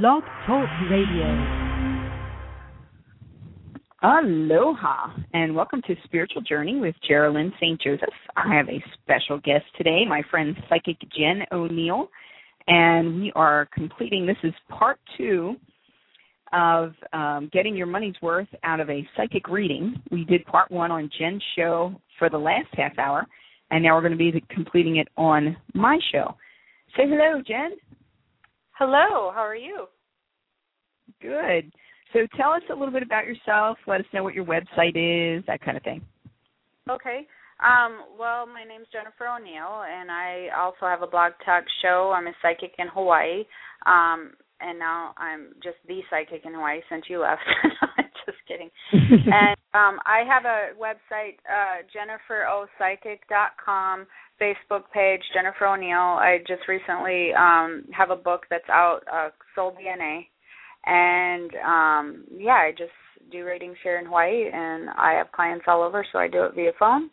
Blog Talk Radio. Aloha and welcome to Spiritual Journey with Geralyn St. Joseph. I have a special guest today, my friend Psychic Jen O'Neill, and we are completing this is part two of um, getting your money's worth out of a psychic reading. We did part one on Jen's show for the last half hour, and now we're going to be completing it on my show. Say hello, Jen. Hello, how are you? Good. So tell us a little bit about yourself. Let us know what your website is, that kind of thing. Okay. Um, well, my name's Jennifer O'Neill, and I also have a blog talk show. I'm a psychic in Hawaii, um, and now I'm just the psychic in Hawaii since you left. just kidding. and um, I have a website, uh, jenniferopsychic.com. Facebook page, Jennifer O'Neill. I just recently um have a book that's out, uh, Soul DNA, and um yeah, I just do readings here in Hawaii, and I have clients all over, so I do it via phone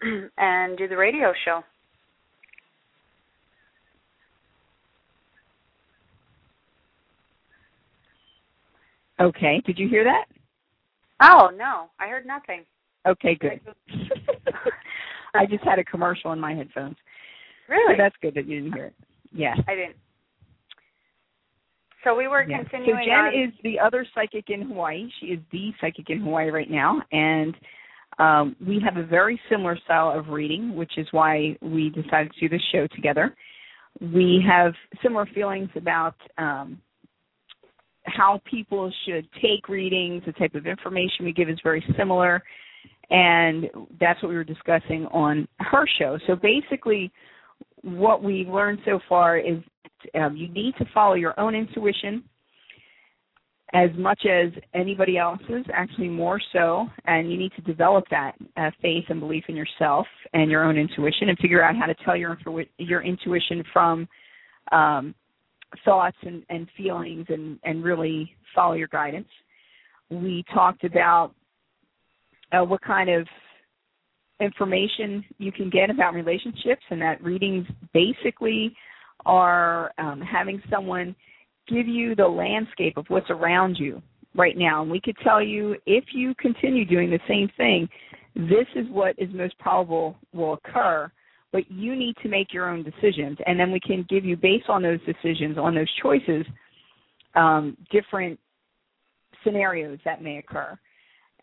and do the radio show. Okay. Did you hear that? Oh no, I heard nothing. Okay, good. I just had a commercial in my headphones. Really? So that's good that you didn't hear it. Yeah. I didn't. So we were yeah. continuing. So Jen on... is the other psychic in Hawaii. She is the psychic in Hawaii right now, and um, we have a very similar style of reading, which is why we decided to do this show together. We have similar feelings about um, how people should take readings. The type of information we give is very similar and that's what we were discussing on her show. So basically, what we've learned so far is um, you need to follow your own intuition as much as anybody else's, actually more so, and you need to develop that uh, faith and belief in yourself and your own intuition, and figure out how to tell your your intuition from um, thoughts and, and feelings, and and really follow your guidance. We talked about uh, what kind of information you can get about relationships, and that readings basically are um, having someone give you the landscape of what's around you right now. And we could tell you if you continue doing the same thing, this is what is most probable will occur, but you need to make your own decisions. And then we can give you, based on those decisions, on those choices, um, different scenarios that may occur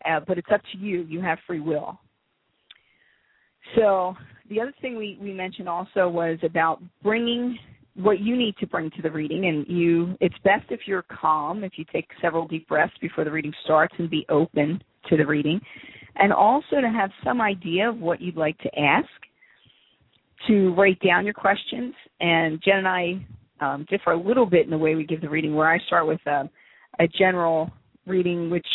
uh, but it's up to you. You have free will. So the other thing we, we mentioned also was about bringing what you need to bring to the reading and you it's best if you're calm if you take several deep breaths before the reading starts and be open to the reading and also to have some idea of what you'd like to ask to write down your questions and jen and i um, differ a little bit in the way we give the reading where i start with a, a general reading which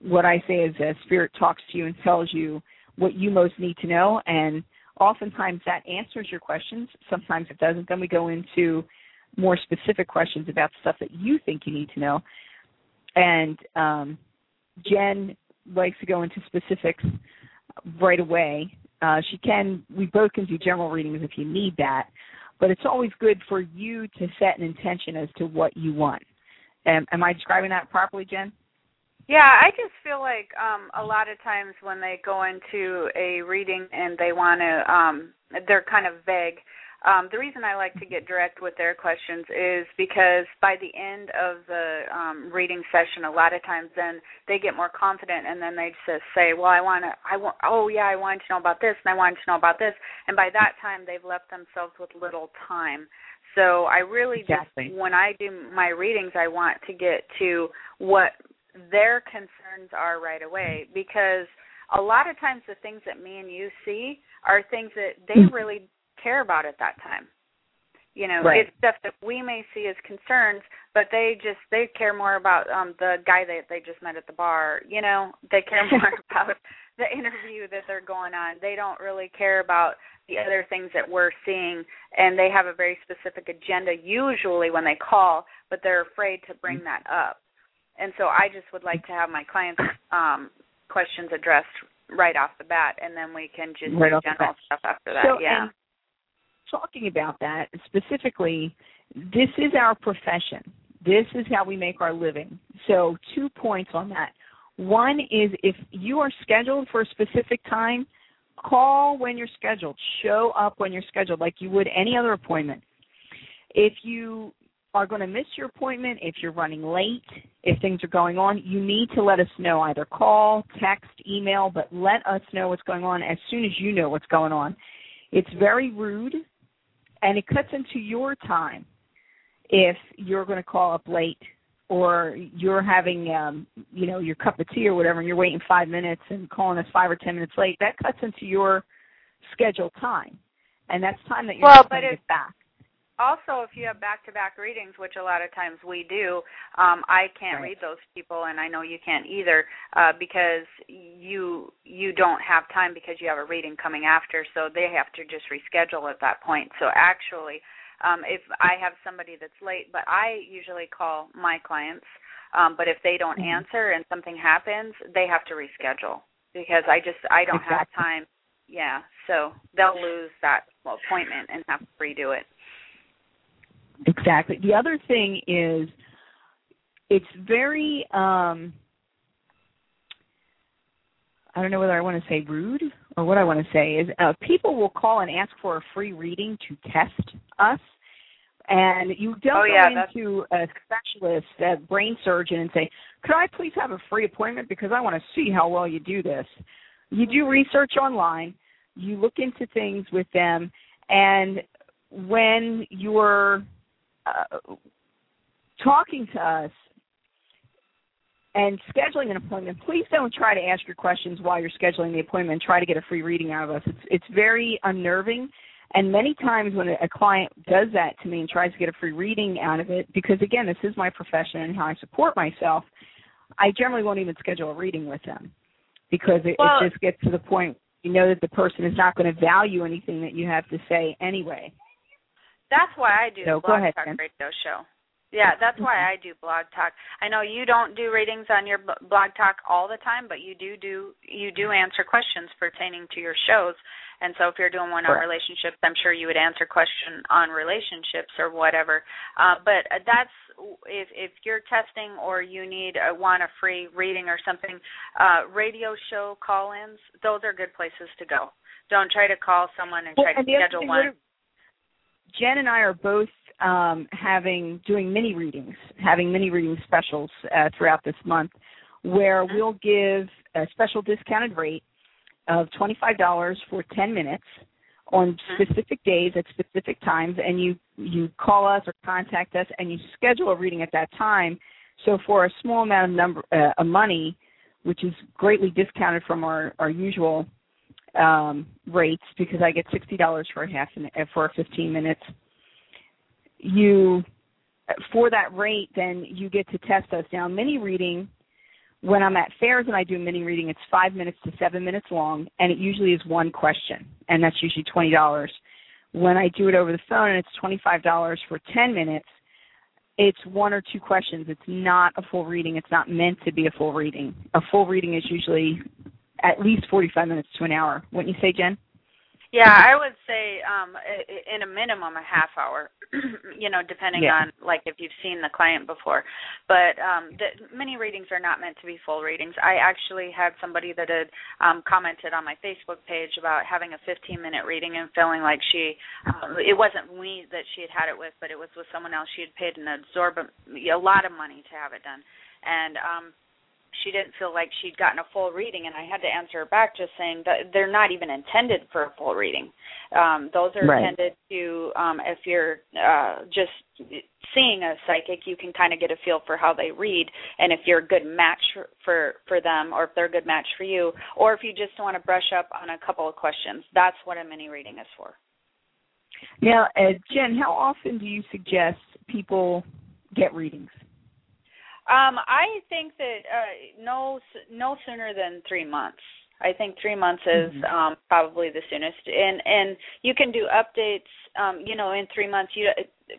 what I say is that spirit talks to you and tells you what you most need to know, and oftentimes that answers your questions. Sometimes it doesn't. Then we go into more specific questions about stuff that you think you need to know. And um, Jen likes to go into specifics right away. Uh, she can. We both can do general readings if you need that, but it's always good for you to set an intention as to what you want. Um, am I describing that properly, Jen? Yeah, I just feel like um a lot of times when they go into a reading and they want to um they're kind of vague. Um the reason I like to get direct with their questions is because by the end of the um reading session a lot of times then they get more confident and then they just say, "Well, I want to I want oh yeah, I wanted to know about this and I wanted to know about this." And by that time they've left themselves with little time. So I really exactly. just when I do my readings I want to get to what their concerns are right away because a lot of times the things that me and you see are things that they mm. really care about at that time. You know, right. it's stuff that we may see as concerns, but they just they care more about um the guy that they just met at the bar. You know, they care more about the interview that they're going on. They don't really care about the other things that we're seeing and they have a very specific agenda usually when they call, but they're afraid to bring that up and so I just would like to have my clients' um, questions addressed right off the bat, and then we can just right do general stuff after that. So, yeah. Talking about that specifically, this is our profession. This is how we make our living. So, two points on that. One is if you are scheduled for a specific time, call when you're scheduled. Show up when you're scheduled, like you would any other appointment. If you are going to miss your appointment, if you're running late, if things are going on, you need to let us know. Either call, text, email, but let us know what's going on as soon as you know what's going on. It's very rude and it cuts into your time if you're going to call up late or you're having um you know your cup of tea or whatever and you're waiting five minutes and calling us five or ten minutes late that cuts into your scheduled time. And that's time that you're well, going to get back also if you have back to back readings which a lot of times we do um i can't right. read those people and i know you can't either uh because you you don't have time because you have a reading coming after so they have to just reschedule at that point so actually um if i have somebody that's late but i usually call my clients um but if they don't mm-hmm. answer and something happens they have to reschedule because i just i don't exactly. have time yeah so they'll lose that appointment and have to redo it Exactly. The other thing is it's very um I don't know whether I want to say rude or what I want to say is uh, people will call and ask for a free reading to test us. And you don't oh, yeah, go into a specialist, a brain surgeon, and say, "Could I please have a free appointment because I want to see how well you do this." You do research online, you look into things with them, and when you're uh, talking to us and scheduling an appointment, please don't try to ask your questions while you're scheduling the appointment and try to get a free reading out of us. It's it's very unnerving. And many times when a client does that to me and tries to get a free reading out of it, because again, this is my profession and how I support myself, I generally won't even schedule a reading with them because it, well, it just gets to the point you know that the person is not going to value anything that you have to say anyway. That's why I do so, the Blog ahead, Talk Jen. Radio Show. Yeah, that's why I do Blog Talk. I know you don't do readings on your Blog Talk all the time, but you do do you do answer questions pertaining to your shows. And so if you're doing one on relationships, I'm sure you would answer question on relationships or whatever. Uh, but that's if if you're testing or you need a, want a free reading or something, uh, radio show call-ins, those are good places to go. Don't try to call someone and Well, try to and schedule one. Jen and I are both um, having doing mini readings, having mini reading specials uh, throughout this month, where Mm-hmm. we'll give a special discounted rate of twenty five dollars for ten minutes on Mm-hmm. specific days at specific times, and you you call us or contact us, and you schedule a reading at that time. So for a small amount of number uh, of money, which is greatly discounted from our our usual um, rates because I get sixty dollars for a half an, uh, for fifteen minutes. You for that rate, then you get to test us. Now, mini reading, when I'm at fairs and I do mini reading, it's five minutes to seven minutes long, and it usually is one question, and that's usually twenty dollars. When I do it over the phone and it's twenty five dollars for ten minutes, it's one or two questions. It's not a full reading. It's not meant to be a full reading. A full reading is usually at least 45 minutes to an hour. Wouldn't you say, Jen? Yeah, I would say um in a minimum a half hour, you know, depending Yeah. on like if you've seen the client before. But um the many readings are not meant to be full readings. I actually had somebody that had um commented on my Facebook page about having a 15 minute reading and feeling like she uh, it wasn't me that she had had it with, but it was with someone else. She had paid an absorbent a lot of money to have it done. And um she didn't feel like she'd gotten a full reading and I had to answer her back just saying that they're not even intended for a full reading. Um those are Right. intended to um if you're uh just seeing a psychic you can kind of get a feel for how they read and if you're a good match for for, them or if they're a good match for you or if you just want to brush up on a couple of questions. That's what a mini reading is for. Now, uh, Jen, how often do you suggest people get readings? Um, I think that uh, no no sooner than three months. I think three months is Mhm. um, probably the soonest, and and you can do updates. Um, you know, in three months, you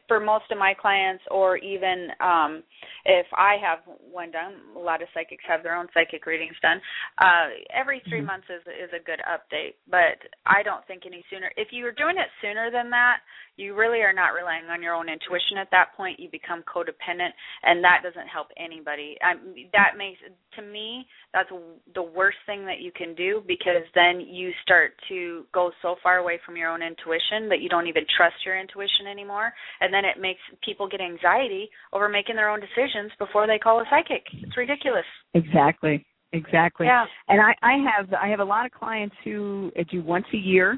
for most of my clients, or even um, if I have one done, a lot of psychics have their own psychic readings done. Uh, every 3 mm-hmm. months is is a good update, but I don't think any sooner. If you are doing it sooner than that, you really are not relying on your own intuition at that point. You become codependent, and that doesn't help anybody. Um, that makes to me that's the worst thing that you can do because then you start to go so far away from your own intuition that you don't even trust your intuition anymore, and then it makes people get anxiety over making their own decisions before they call a psychic. It's ridiculous. Exactly. Exactly. Yeah. And I, I have I have a lot of clients who do once a year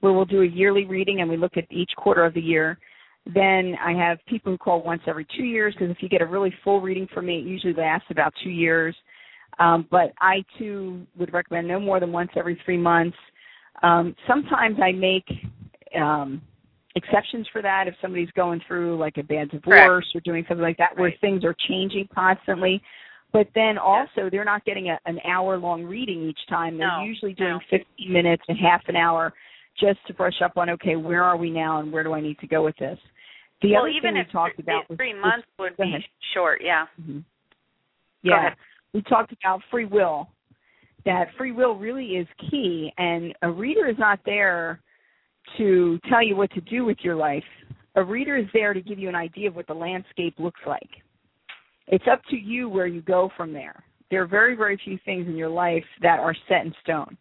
where we'll do a yearly reading and we look at each quarter of the year. Then I have people who call once every two years because if you get a really full reading from me, it usually lasts about two years. Um, but I too would recommend no more than once every three months. Um, sometimes I make um, exceptions for that if somebody's going through like a bad divorce Correct. or doing something like that right. where things are changing constantly. But then also they're not getting a, an hour long reading each time. They're no, usually doing no. 15 minutes and half an hour just to brush up on okay, where are we now and where do I need to go with this? The well, other even thing if we talked about three was, months would be short, yeah. Mm-hmm. Yeah, we talked about free will. That free will really is key, and a reader is not there to tell you what to do with your life. A reader is there to give you an idea of what the landscape looks like. It's up to you where you go from there. There are very, very few things in your life that are set in stone.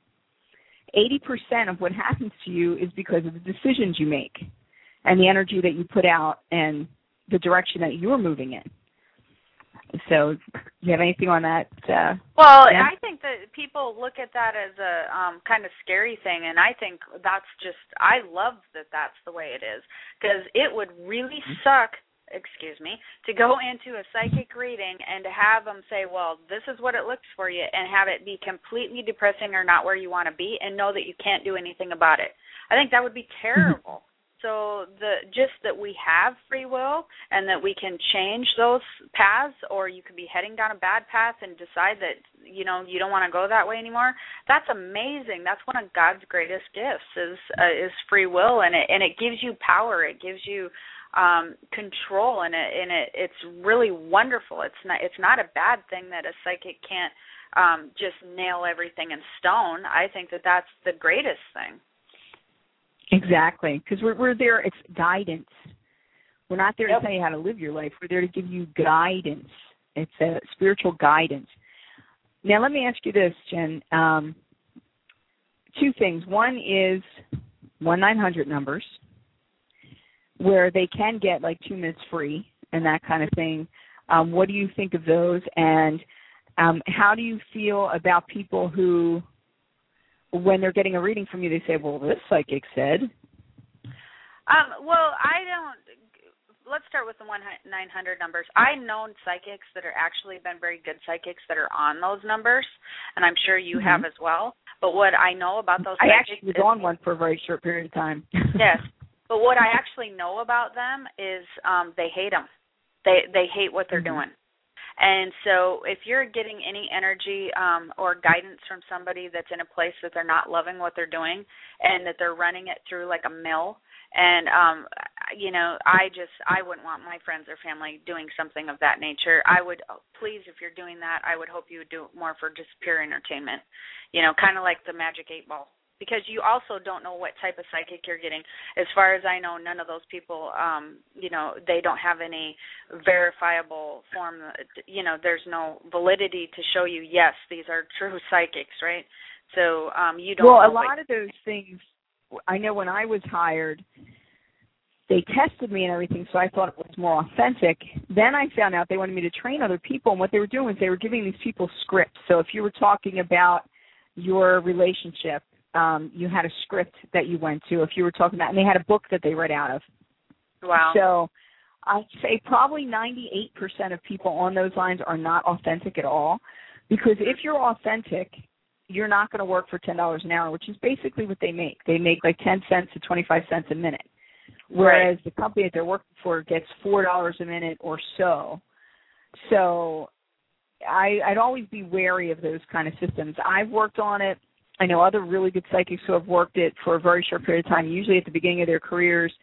80% of what happens to you is because of the decisions you make and the energy that you put out and the direction that you're moving in. So, do you have anything on that? Uh, well, I think that people look at that as a um kind of scary thing, and I think that's just I love that that's the way it is because it would really mm-hmm. suck excuse me, to go into a psychic reading and to have them say, well, this is what it looks for you, and have it be completely depressing or not where you want to be, and know that you can't do anything about it. I think that would be terrible. So the just that we have free will and that we can change those paths or you could be heading down a bad path and decide that you know you don't want to go that way anymore that's amazing. That's one of god's greatest gifts is uh, is free will and it and it gives you power. It gives you um control and it and it it's really wonderful. It's not it's not a bad thing that a psychic can't um just nail everything in stone. I think that that's the greatest thing exactly. Because we're we're there it's guidance. We're not there yep. to tell you how to live your life. We're there to give you guidance. It's a spiritual guidance. Now let me ask you this jen. Um two things. One is one nine hundred numbers where they can get like two minutes free and that kind of thing. Um, what do you think of those? And um, how do you feel about people who, when they're getting a reading from you, they say, "Well, this psychic said." Um, well, I don't. Let's start with the one nine hundred numbers. I know psychics that are actually been very good psychics that are on those numbers, and I'm sure you mm-hmm. have as well. But what I know about those, I actually was on one for a very short period of time. yes, But what I actually know about them is um they hate them. They they hate what they're mm-hmm. doing. And so if you're getting any energy um or guidance from somebody that's in a place that they're not loving what they're doing and that they're running it through like a mill and um you know i just i wouldn't want my friends or family doing something of that nature. I would oh, please if you're doing that i would hope you would do it more for just pure entertainment. You know kind of like the magic eight ball because you also don't know what type of psychic you're getting. As far as I know, none of those people, um, you know, they don't have any verifiable form. You know, there's no validity to show you. Yes, these are true psychics, right? So um, you don't. Well, a lot of those things. I know when I was hired, they tested me and everything, so I thought it was more authentic. Then I found out they wanted me to train other people, and what they were doing was they were giving these people scripts. So if you were talking about your relationship um, you had a script that you went to if you were talking about, and they had a book that they read out of. Wow. So I'd say probably 98% of people on those lines are not authentic at all. Because if you're authentic, you're not going to work for $10 an hour, which is basically what they make. They make like 10 cents to 25 cents a minute. Whereas right. the company that they're working for gets $4 a minute or so. So I, I'd always be wary of those kind of systems. I've worked on it. I know other really good psychics who have worked it for a very short period of time, usually at the beginning of their careers,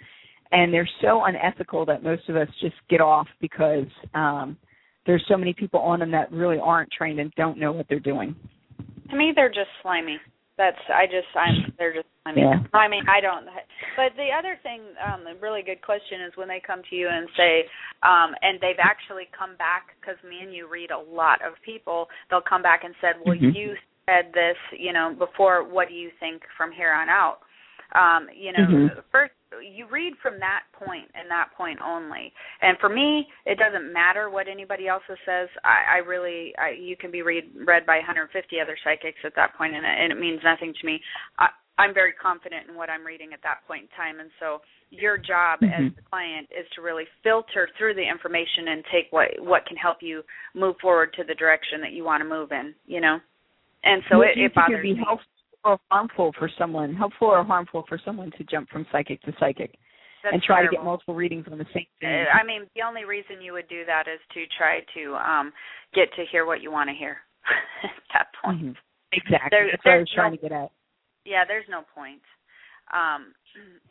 and they're so unethical that most of us just get off because um, there's so many people on them that really aren't trained and don't know what they're doing. To me, they're just slimy. That's I just I'm they're just slimy. Yeah. I mean I don't. But the other thing, um, a really good question is when they come to you and say, um, and they've actually come back because me and you read a lot of people. They'll come back and said, well, Mhm. you said this, you know, before. What do you think from here on out? Um, you know, Mhm. first you read from that point and that point only. And for me, it doesn't matter what anybody else says. I, I really, I, you can be read read by 150 other psychics at that point, and it, and it means nothing to me. I, I'm very confident in what I'm reading at that point in time, and so your job as Mhm. the client is to really filter through the information and take what what can help you move forward to the direction that you want to move in. You know, and so it, it bothers me. helpful or harmful for someone, helpful or harmful for someone to jump from psychic to psychic That's and try to get multiple readings on the same thing? Uh, I mean, the only reason you would do that is to try to um get to hear what you want to hear at that point. Mhm. Exactly. There- That's what I was trying no- to get at. Yeah, there's no point um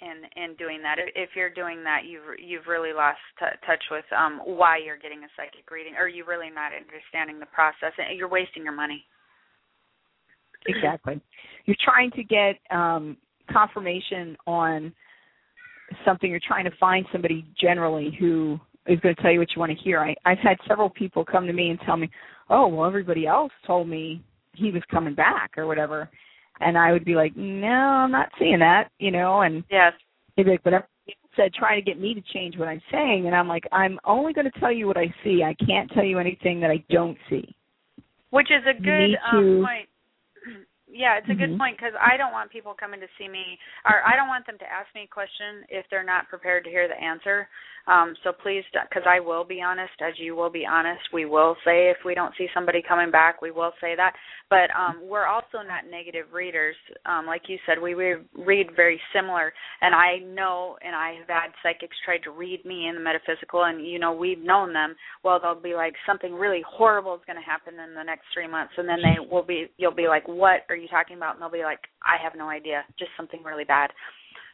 in in doing that. If- If you're doing that, you've you've really lost t- touch with um why you're getting a psychic reading or you're really not understanding the process and you're wasting your money. Exactly. You're trying to get um, confirmation on something. You're trying to find somebody generally who is going to tell you what you want to hear. I, I've had several people come to me and tell me, "Oh, well, everybody else told me he was coming back or whatever," and I would be like, "No, I'm not seeing that," you know. And Yes. they'd be like, "But everybody else said try to get me to change what I'm saying," and I'm like, "I'm only going to tell you what I see. I can't tell you anything that I don't see." Which is a good um, to- point. Yeah, it's a good Mhm. point because I don't want people coming to see me, or I don't want them to ask me a question if they're not prepared to hear the answer. Um, so please, because I will be honest, as you will be honest, we will say if we don't see somebody coming back, we will say that. But um, we're also not negative readers. Um, like you said, we re- read very similar, and I know, and I have had psychics try to read me in the metaphysical, and you know, we've known them. Well, they'll be like something really horrible is going to happen in the next three months, and then they will be, you'll be like, what are you talking about? And they'll be like, I have no idea, just something really bad.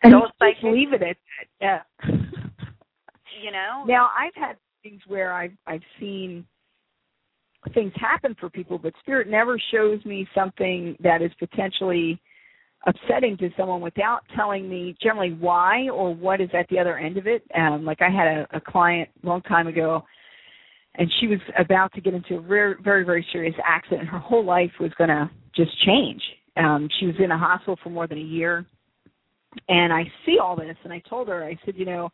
And Those just psychics- leave it at that. Yeah. You know? Now I've had things where I've I've seen things happen for people, but spirit never shows me something that is potentially upsetting to someone without telling me generally why or what is at the other end of it. Um, like I had a, a client a long time ago, and she was about to get into a very very very serious accident. Her whole life was going to just change. Um, she was in a hospital for more than a year, and I see all this, and I told her, I said, you know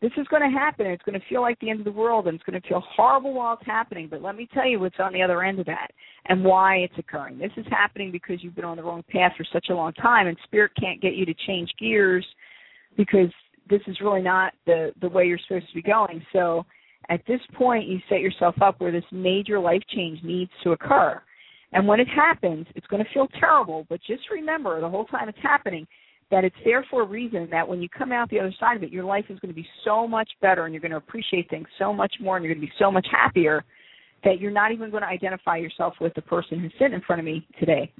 this is going to happen. It's going to feel like the end of the world, and it's going to feel horrible while it's happening. But let me tell you what's on the other end of that and why it's occurring. This is happening because you've been on the wrong path for such a long time, and spirit can't get you to change gears because this is really not the the way you're supposed to be going. So at this point, you set yourself up where this major life change needs to occur. And when it happens, it's going to feel terrible. But just remember, the whole time it's happening, that it's there for a reason that when you come out the other side of it, your life is going to be so much better and you're going to appreciate things so much more and you're going to be so much happier that you're not even going to identify yourself with the person who's sitting in front of me today.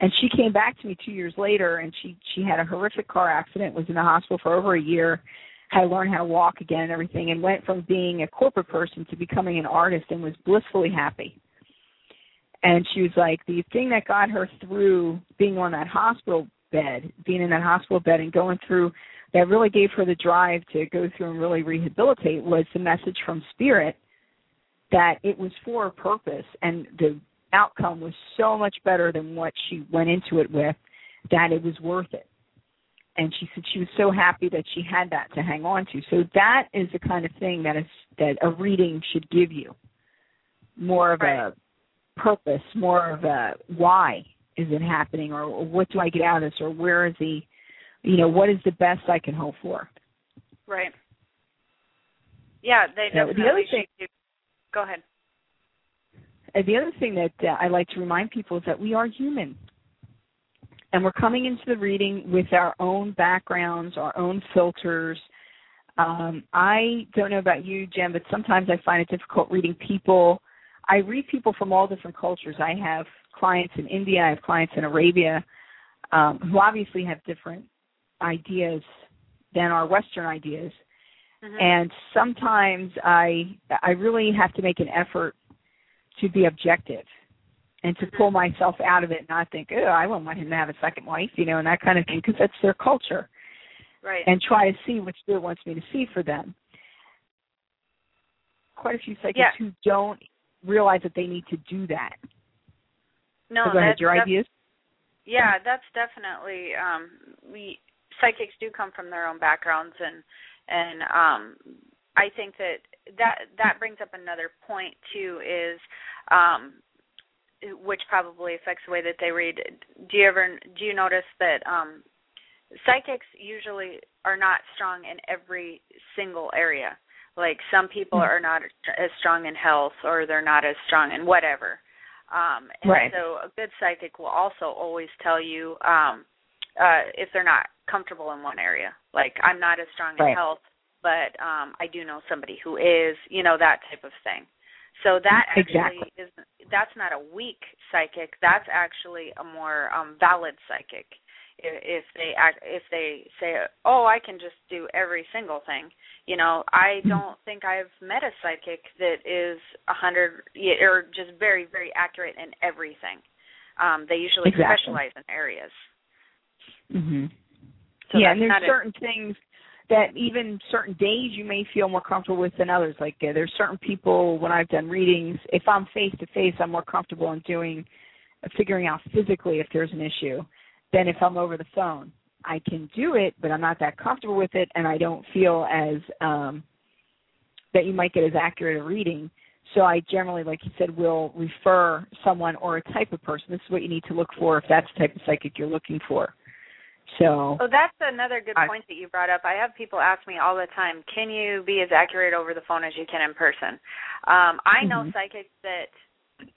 And she came back to me two years later and she she had a horrific car accident, was in the hospital for over a year, had to learn how to walk again and everything, and went from being a corporate person to becoming an artist and was blissfully happy. And she was like, the thing that got her through being on that hospital bed, being in that hospital bed and going through that really gave her the drive to go through and really rehabilitate was the message from spirit that it was for a purpose and the outcome was so much better than what she went into it with that it was worth it. And she said she was so happy that she had that to hang on to. So that is the kind of thing that is that a reading should give you. More of Right. a purpose, more of a why is it happening or, or what do I get out of this or where is the you know, what is the best I can hope for? Right. Yeah, they Now, the other thing- do- Go ahead. The other thing that uh, I like to remind people is that we are human. And we're coming into the reading with our own backgrounds, our own filters. Um, I don't know about you, Jen, but sometimes I find it difficult reading people. I read people from all different cultures. I have clients in India, I have clients in Arabia, um, who obviously have different ideas than our Western ideas. Mhm. and sometimes I I really have to make an effort to be objective and to pull myself out of it, and not think, oh, I wouldn't want him to have a second wife, you know, and that kind of thing, because that's their culture, right. and try to see what spirit wants me to see for them. Quite a few psychics Yeah. who don't realize that they need to do that. no, So go ahead, your ideas. Yeah, that's definitely um we psychics do come from their own backgrounds and and um I think that that that brings up another point too is um which probably affects the way that they read. Do you ever do you notice that um psychics usually are not strong in every single area? Like some people Mhm. are not as strong in health or they're not as strong in whatever. Um, and Right. so a good psychic will also always tell you um, uh, if they're not comfortable in one area. Like I'm not as strong in Right. health, but um, I do know somebody who is. You know that type of thing. So that actually Exactly. is that's not a weak psychic. That's actually a more um, valid psychic. If, if they act, if they say, "Oh, I can just do every single thing," you know, I Mhm. don't think I've met a psychic that is a hundred or just very, very accurate in everything. Um, they usually Exactly. specialize in areas. hmm So yeah, and there's not a- certain things that even certain days you may feel more comfortable with than others. Like uh, there's certain people when I've done readings, if I'm face to face, I'm more comfortable in doing figuring out physically if there's an issue than if I'm over the phone. I can do it, but I'm not that comfortable with it, and I don't feel as um, that you might get as accurate a reading. So I generally, like you said, will refer someone or a type of person. This is what you need to look for if that's the type of psychic you're looking for. So Oh, that's another good I- point that you brought up. I have people ask me all the time, "Can you be as accurate over the phone as you can in person?" Um, I know Mhm. psychics that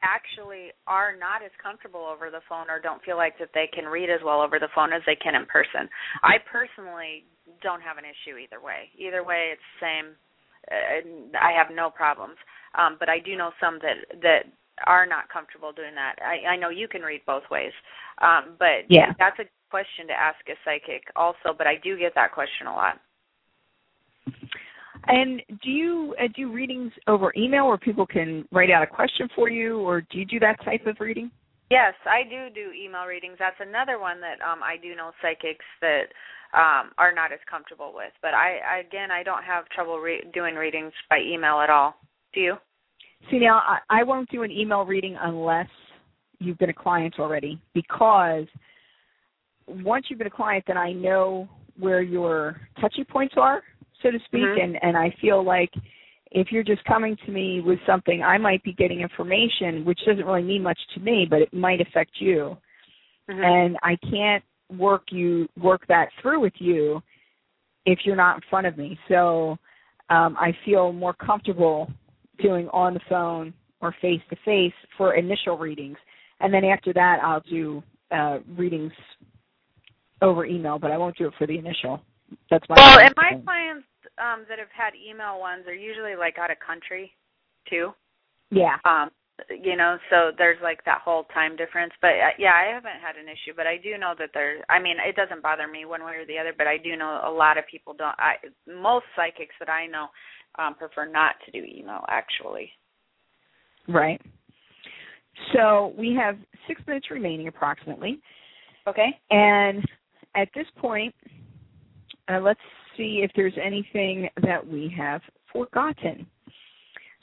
actually are not as comfortable over the phone or don't feel like that they can read as well over the phone as they can in person. I personally don't have an issue either way. Either way, it's the same. Uh, I have no problems. Um, but I do know some that that are not comfortable doing that. I, I know you can read both ways, um, but Yeah. that's a question to ask a psychic also. But I do get that question a lot. And do you uh, do readings over email where people can write out a question for you, or do you do that type of reading? Yes, I do do email readings. That's another one that um, I do know psychics that um, are not as comfortable with. But I, again, I don't have trouble re- doing readings by email at all. Do you? See, now I, I won't do an email reading unless you've been a client already, because once you've been a client, then I know where your touchy points are, so to speak, Mhm. and and I feel like if you're just coming to me with something, I might be getting information which doesn't really mean much to me, but it might affect you. Mhm. and I can't work you work that through with you if you're not in front of me. So um, I feel more comfortable doing on the phone or face to face for initial readings, and then after that I'll do uh, readings over email, but I won't do it for the initial. That's my well, and my clients um, that have had email ones are usually like out of country, too. yeah. Um, you know, so there's like that whole time difference. But uh, yeah, I haven't had an issue, but I do know that there. I mean, it doesn't bother me one way or the other, but I do know a lot of people don't. I most psychics that I know um, prefer not to do email actually. Right. So we have six minutes remaining approximately. Okay. And at this point, uh, let's see if there's anything that we have forgotten.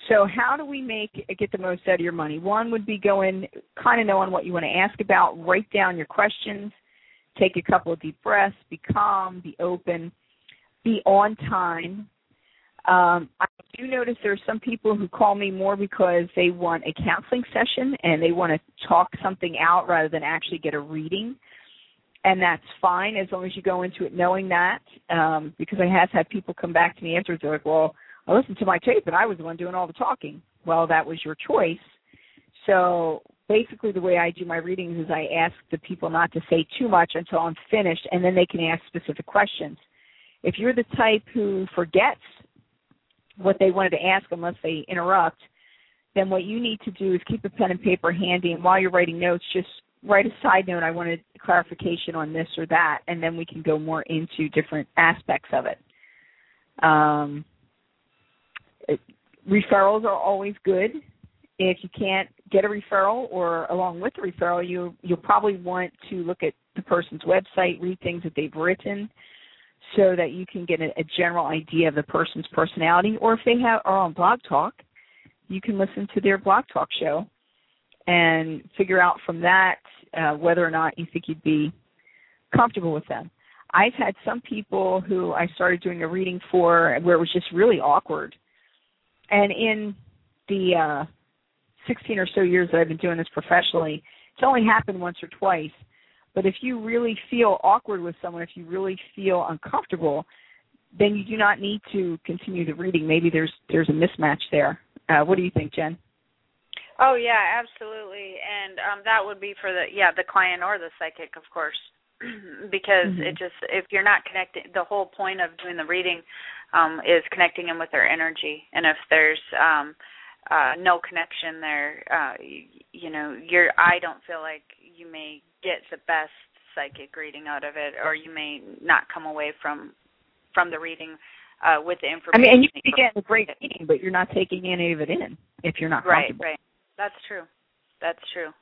So, how do we make get the most out of your money? One would be go in, kind of knowing what you want to ask about, write down your questions, take a couple of deep breaths, be calm, be open, be on time. Um, I do notice there are some people who call me more because they want a counseling session and they want to talk something out rather than actually get a reading and that's fine as long as you go into it knowing that. Um, because I have had people come back to me afterwards. They're like, "Well, I listened to my tape, and I was the one doing all the talking." Well, that was your choice. So basically, the way I do my readings is I ask the people not to say too much until I'm finished, and then they can ask specific questions. If you're the type who forgets what they wanted to ask unless they interrupt, then what you need to do is keep a pen and paper handy, and while you're writing notes, just write a side note. I wanted clarification on this or that, and then we can go more into different aspects of it. Um, referrals are always good. If you can't get a referral or along with the referral, you you'll probably want to look at the person's website, read things that they've written, so that you can get a, a general idea of the person's personality. Or if they have are on Blog Talk, you can listen to their Blog Talk show and figure out from that uh, whether or not you think you'd be comfortable with them. I've had some people who I started doing a reading for where it was just really awkward. And in the uh 16 or so years that I've been doing this professionally, it's only happened once or twice. But if you really feel awkward with someone, if you really feel uncomfortable, then you do not need to continue the reading. Maybe there's there's a mismatch there. Uh, what do you think, Jen? Oh yeah, absolutely. And um that would be for the yeah, the client or the psychic, of course. because mm-hmm. it just if you're not connecting the whole point of doing the reading um is connecting them with their energy. And if there's um uh no connection there, uh you, you know, you're I don't feel like you may get the best psychic reading out of it or you may not come away from from the reading uh with the information. I mean, and you can get a great reading, but you're not taking any of it in if you're not right, right. That's true. That's true.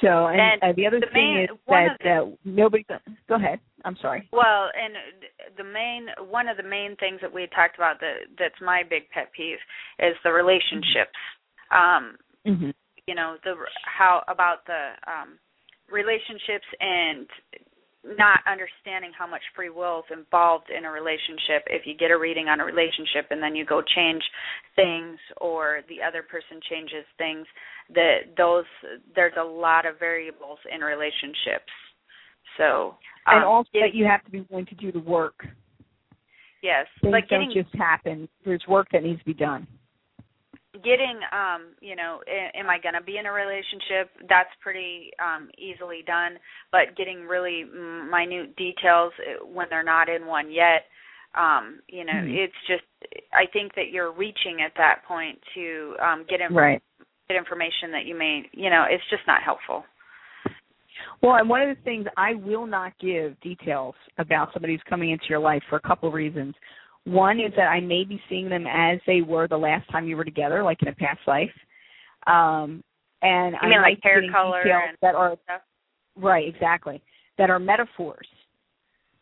So, and, and uh, the other the thing main, is that the, uh, nobody. Go ahead. I'm sorry. Well, and the main one of the main things that we talked about that that's my big pet peeve is the relationships. Um, mm-hmm. You know the how about the um, relationships and not understanding how much free will is involved in a relationship. If you get a reading on a relationship and then you go change things or the other person changes things that those there's a lot of variables in relationships. So um, and also that you have to be willing to do the work. Yes things like getting, don't just happen. There's work that needs to be done getting um you know am i going to be in a relationship that's pretty um easily done but getting really minute details uh, when they're not in one yet um you know mm-hmm. it's just i think that you're reaching at that point to um get in, right. get information that you may you know it's just not helpful well, and one of the things I will not give details about somebody who's coming into your life for a couple of reasons. One is that I may be seeing them as they were the last time you were together, like in a past life. Um, and I mean like hair color and that are stuff? right, exactly, that are metaphors.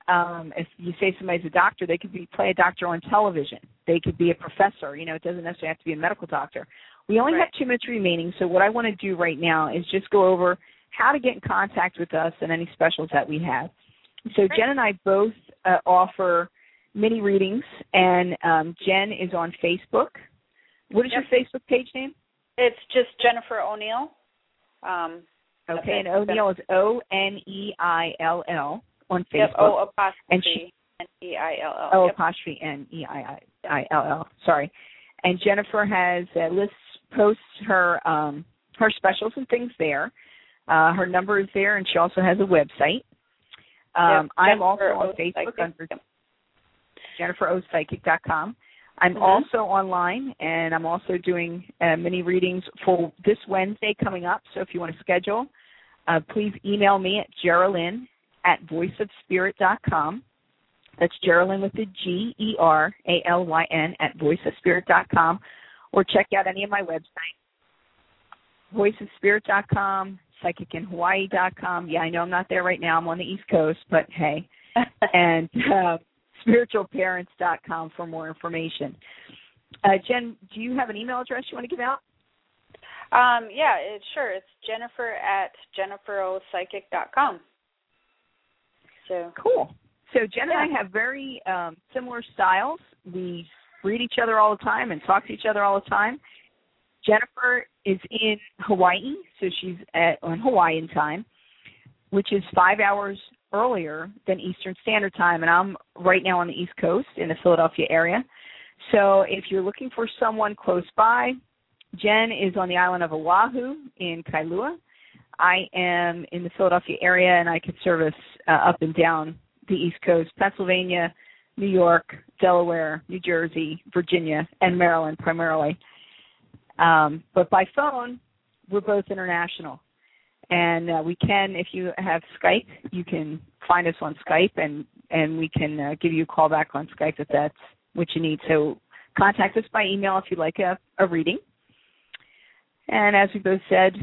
Um, if you say somebody's a doctor, they could be play a doctor on television. They could be a professor. You know, it doesn't necessarily have to be a medical doctor. We only right. have two minutes remaining, so what I want to do right now is just go over how to get in contact with us and any specials that we have. So. Jen and I both uh, offer mini readings, and um, Jen is on Facebook. What is yep. your Facebook page name? It's just Jennifer O'Neill. Um, okay, and O'Neill is O N E I L L on Facebook. Yep, o apostrophe and she, N E I L L. O yep. apostrophe N E I I L L. Sorry. And Jennifer has uh, lists posts her um, her specials and things there. Uh, her number is there, and she also has a website. Um, yep, I'm also on Facebook under jenniferopsychic.com. I'm mm-hmm. also online, and I'm also doing uh, mini readings for this Wednesday coming up. So if you want to schedule, uh, please email me at Geralyn at voiceofspirit.com. That's Geralyn with the G E R A L Y N at voiceofspirit.com, or check out any of my websites, voiceofspirit.com, psychicinhawaii.com. Yeah, I know I'm not there right now. I'm on the East Coast, but hey. and uh, spiritualparents.com for more information. Uh, Jen, do you have an email address you want to give out? Um, yeah, it, sure. It's Jennifer at jenniferopsychic.com. So cool. So Jen yeah. and I have very um, similar styles. We read each other all the time and talk to each other all the time. Jennifer is in Hawaii, so she's at, on Hawaiian time, which is five hours earlier than Eastern Standard Time, and I'm right now on the East Coast in the Philadelphia area. So if you're looking for someone close by, Jen is on the island of Oahu in Kailua. I am in the Philadelphia area, and I could service uh, up and down the East Coast, Pennsylvania, New York, Delaware, New Jersey, Virginia, and Maryland primarily. Um, but by phone, we're both international and uh, we can if you have skype you can find us on skype and and we can uh, give you a call back on skype if that's what you need so contact us by email if you'd like a, a reading. And as we both said,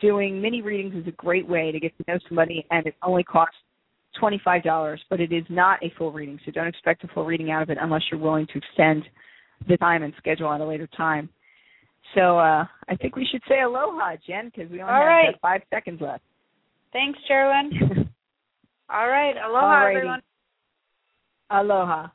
doing mini readings is a great way to get to know somebody, and it only costs $25, but it is not a full reading, so don't expect a full reading out of it unless you're willing to extend the time and schedule at a later time. So uh, I think we should say aloha, Jen, because we only All have right. five seconds left. Thanks, Geralyn. All right. Aloha, Alrighty. everyone. Aloha.